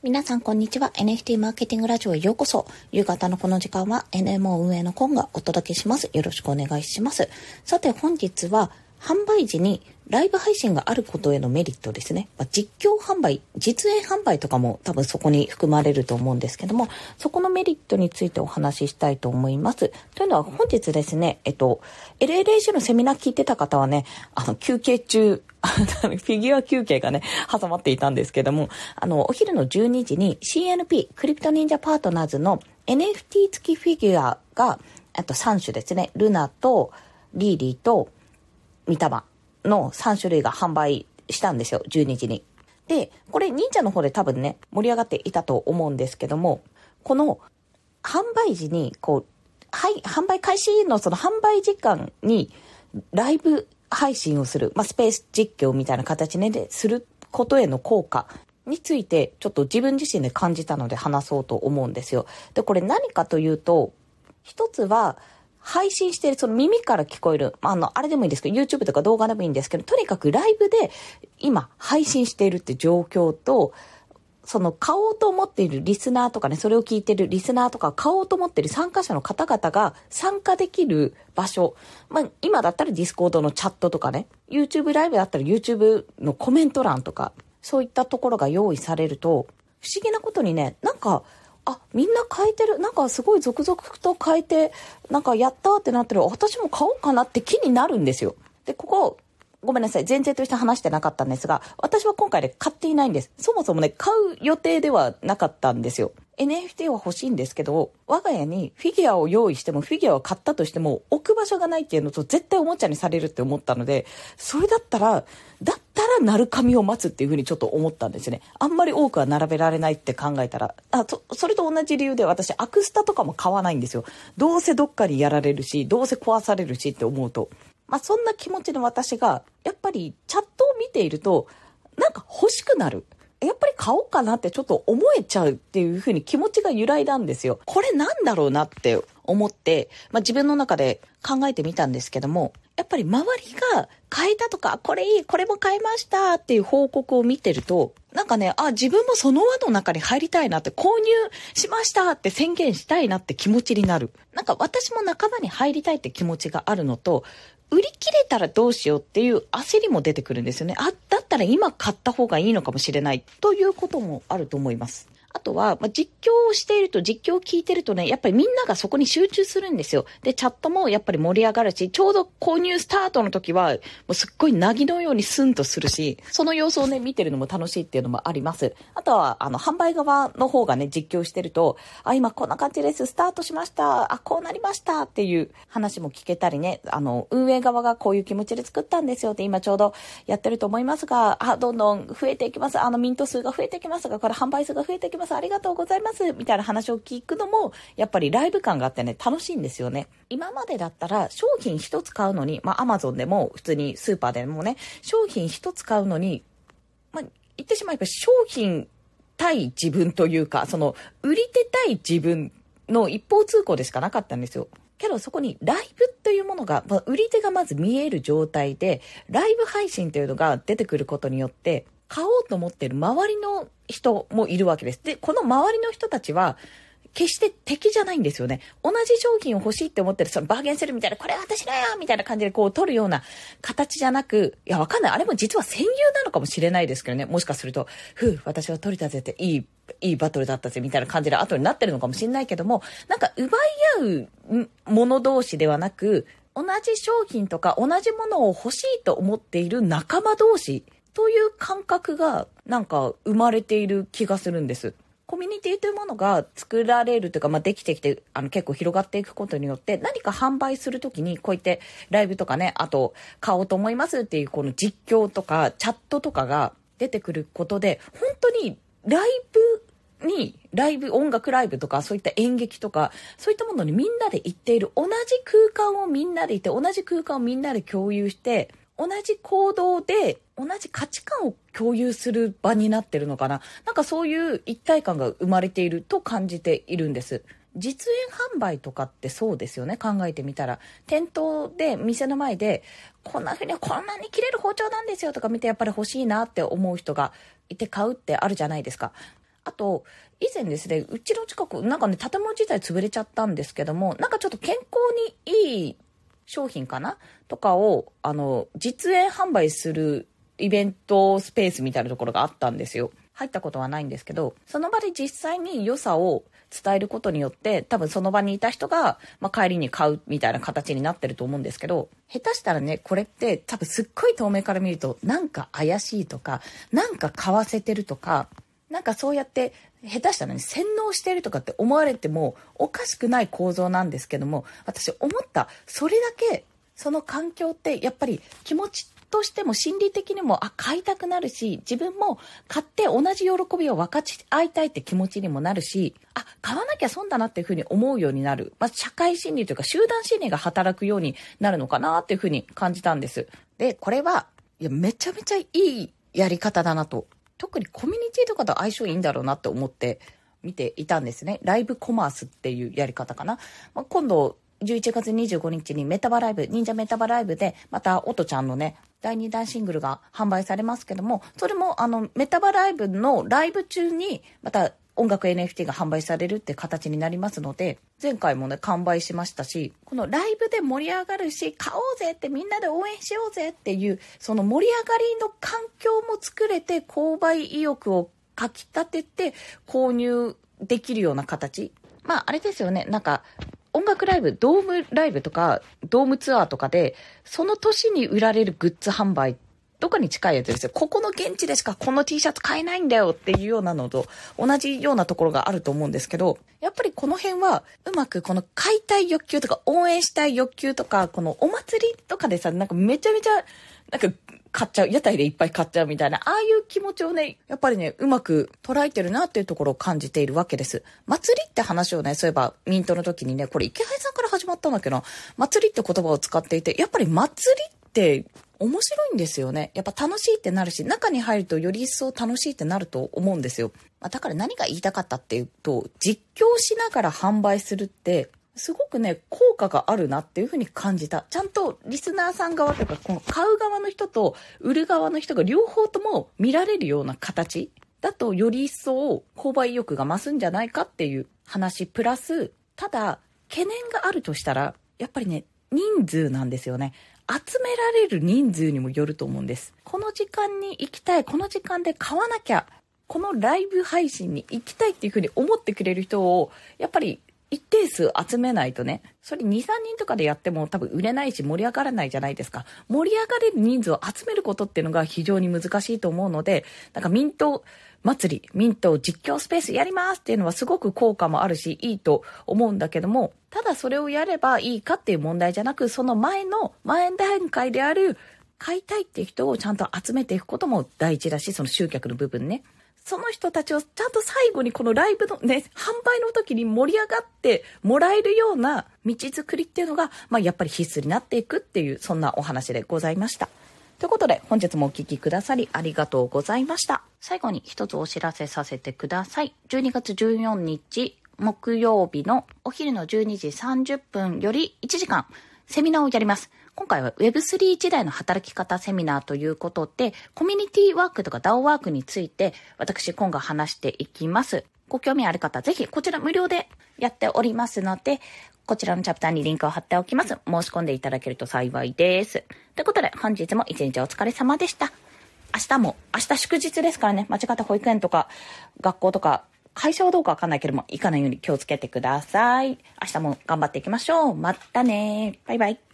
皆さんこんにちは。NFT マーケティングラジオへようこそ。夕方のこの時間は NMO 運営のコンがお届けします。よろしくお願いします。さて本日は販売時にライブ配信があることへのメリットですね。まあ、実況販売、実演販売とかも多分そこに含まれると思うんですけども、そこのメリットについてお話ししたいと思います。というのは本日ですね、えっと、LLAC のセミナー聞いてた方はね、あの、休憩中、フィギュア休憩がね、挟まっていたんですけども、あの、お昼の12時に CNP、クリプト忍者パートナーズの NFT 付きフィギュアが、あと3種ですね、ルナとリーリーと三玉の3種類が販売したんですよ、12時に。で、これ忍者の方で多分ね、盛り上がっていたと思うんですけども、この販売時に、こう、はい、販売開始のその販売時間にライブ配信をする、まあ、スペース実況みたいな形ね、ですることへの効果について、ちょっと自分自身で感じたので話そうと思うんですよ。で、これ何かというと、一つは、配信してる、その耳から聞こえる、あの、あれでもいいんですけど、YouTube とか動画でもいいんですけど、とにかくライブで今配信しているって状況と、その買おうと思っているリスナーとかね、それを聞いてるリスナーとか、買おうと思っている参加者の方々が参加できる場所。まあ、今だったら Discord のチャットとかね、YouTube ライブだったら YouTube のコメント欄とか、そういったところが用意されると、不思議なことにね、なんか、あ、みんな買えてる。なんかすごい続々と買えて、なんかやったってなってる。私も買おうかなって気になるんですよ。で、ここ、ごめんなさい。前提として話してなかったんですが、私は今回で買っていないんです。そもそもね、買う予定ではなかったんですよ。NFT は欲しいんですけど、我が家にフィギュアを用意しても、フィギュアを買ったとしても、置く場所がないっていうのと、絶対おもちゃにされるって思ったので、それだったら、だったら、鳴る紙を待つっていうふうにちょっと思ったんですね。あんまり多くは並べられないって考えたら、あ、そ、それと同じ理由で私、アクスタとかも買わないんですよ。どうせどっかにやられるし、どうせ壊されるしって思うと。まあ、そんな気持ちの私が、やっぱりチャットを見ていると、なんか欲しくなる。やっぱり買おうかなってちょっと思えちゃうっていうふうに気持ちが揺らいだんですよ。これなんだろうなって思って、まあ、自分の中で考えてみたんですけども、やっぱり周りが変えたとか、これいい、これも変えましたっていう報告を見てると、なんかね、あ、自分もその輪の中に入りたいなって、購入しましたって宣言したいなって気持ちになる。なんか私も仲間に入りたいって気持ちがあるのと、売り切れたらどうしようっていう焦りも出てくるんですよね。あ、だったら今買った方がいいのかもしれないということもあると思います。あとは、まあ、実況をしていると、実況を聞いてるとね、やっぱりみんながそこに集中するんですよ。で、チャットもやっぱり盛り上がるし、ちょうど購入スタートの時は、もうすっごいなぎのようにスンとするし、その様子をね、見てるのも楽しいっていうのもあります。あとは、あの、販売側の方がね、実況してると、あ、今こんな感じです、スタートしました、あ、こうなりましたっていう話も聞けたりね、あの、運営側がこういう気持ちで作ったんですよって今ちょうどやってると思いますが、あ、どんどん増えていきます。あの、ミント数が増えていきますが、これ販売数が増えていきます。ありがとうございます。います、みたいな話を聞くのも、やっぱりライブ感があってね、楽しいんですよね。今までだったら商品一つ買うのに、まあアマゾンでも普通にスーパーでもね、商品一つ買うのに、まあ言ってしまえば商品対自分というか、その売り手対自分の一方通行でしかなかったんですよ。けどそこにライブというものが、まあ、売り手がまず見える状態で、ライブ配信というのが出てくることによって、買おうと思ってる周りの人もいるわけです。で、この周りの人たちは、決して敵じゃないんですよね。同じ商品を欲しいって思ってる、そのバーゲンするみたいな、これ私のやみたいな感じでこう取るような形じゃなく、いや、わかんない。あれも実は戦友なのかもしれないですけどね。もしかすると、ふう、私は取れたぜって、いい、いいバトルだったぜ、みたいな感じで後になってるのかもしれないけども、なんか奪い合うもの同士ではなく、同じ商品とか同じものを欲しいと思っている仲間同士という感覚がなんか生まれている気がするんです。コミュニティというものが作られるというか、まあ、できてきて、あの、結構広がっていくことによって、何か販売するときに、こういってライブとかね、あと、買おうと思いますっていう、この実況とか、チャットとかが出てくることで、本当に、ライブに、ライブ、音楽ライブとか、そういった演劇とか、そういったものにみんなで行っている、同じ空間をみんなでいて、同じ空間をみんなで共有して、同じ行動で同じ価値観を共有する場になってるのかな。なんかそういう一体感が生まれていると感じているんです。実演販売とかってそうですよね。考えてみたら。店頭で店の前でこんな風にこんなに切れる包丁なんですよ。とか見てやっぱり欲しいなって思う人がいて買うってあるじゃないですか。あと、以前ですね、うちの近く、なんかね、建物自体潰れちゃったんですけども、なんかちょっと健康にいい商品かなとかを、あの、実演販売するイベントスペースみたいなところがあったんですよ。入ったことはないんですけど、その場で実際に良さを伝えることによって、多分その場にいた人が、まあ、帰りに買うみたいな形になってると思うんですけど、下手したらね、これって多分すっごい遠目から見ると、なんか怪しいとか、なんか買わせてるとか、なんかそうやって下手したらね、洗脳してるとかって思われてもおかしくない構造なんですけども、私思った、それだけその環境ってやっぱり気持ちとしても心理的にも、あ、買いたくなるし、自分も買って同じ喜びを分かち合いたいって気持ちにもなるし、あ、買わなきゃ損だなっていうふうに思うようになる。まあ、社会心理というか集団心理が働くようになるのかなっていうふうに感じたんです。で、これは、いや、めちゃめちゃいいやり方だなと特にコミュニティとかと相性いいんだろうなって思って見ていたんですね。ライブコマースっていうやり方かな。まあ、今度、11月25日にメタバライブ、忍者メタバライブで、また、音ちゃんのね、第2弾シングルが販売されますけども、それも、あの、メタバライブのライブ中に、また、音楽 NFT が販売されるって形になりますので、前回もね、完売しましたし、このライブで盛り上がるし、買おうぜってみんなで応援しようぜっていう、その盛り上がりの環境も作れて、購買意欲をかき立てて購入できるような形。まあ、あれですよね、なんか、音楽ライブ、ドームライブとか、ドームツアーとかで、その年に売られるグッズ販売っとかに近いやつですよ。ここの現地でしかこの T シャツ買えないんだよっていうようなのと同じようなところがあると思うんですけど、やっぱりこの辺はうまくこの買いたい欲求とか応援したい欲求とか、このお祭りとかでさ、なんかめちゃめちゃ、なんか買っちゃう、屋台でいっぱい買っちゃうみたいな、ああいう気持ちをね、やっぱりね、うまく捉えてるなっていうところを感じているわけです。祭りって話をね、そういえばミントの時にね、これ池原さんから始まったんだけど、祭りって言葉を使っていて、やっぱり祭りって面白いんですよね。やっぱ楽しいってなるし、中に入るとより一層楽しいってなると思うんですよ。まあ、だから何が言いたかったっていうと、実況しながら販売するって、すごくね、効果があるなっていうふうに感じた。ちゃんとリスナーさん側とか、この買う側の人と売る側の人が両方とも見られるような形だとより一層購買意欲が増すんじゃないかっていう話プラス、ただ懸念があるとしたら、やっぱりね、人数なんですよね。集められる人数にもよると思うんです。この時間に行きたい、この時間で買わなきゃ、このライブ配信に行きたいっていうふうに思ってくれる人を、やっぱり一定数集めないとね、それ2、3人とかでやっても多分売れないし盛り上がらないじゃないですか。盛り上がれる人数を集めることっていうのが非常に難しいと思うので、なんかミント祭り、ミント実況スペースやりますっていうのはすごく効果もあるし、いいと思うんだけども、ただそれをやればいいかっていう問題じゃなく、その前の、前段階である、買いたいって人をちゃんと集めていくことも大事だし、その集客の部分ね。その人たちをちゃんと最後にこのライブのね、販売の時に盛り上がってもらえるような道づくりっていうのが、まあやっぱり必須になっていくっていう、そんなお話でございました。ということで、本日もお聴きくださりありがとうございました。最後に一つお知らせさせてください。12月14日、木曜日のお昼の12時30分より1時間、セミナーをやります。今回は Web3 時代の働き方セミナーということで、コミュニティワークとか DAO ワークについて、私今後話していきます。ご興味ある方、ぜひこちら無料でやっておりますので、こちらのチャプターにリンクを貼っておきます。申し込んでいただけると幸いです。ということで、本日も一日お疲れ様でした。明日も、明日祝日ですからね、間違った保育園とか、学校とか、会社はどうかわかんないけども、行かないように気をつけてください。明日も頑張っていきましょう。またねバイバイ。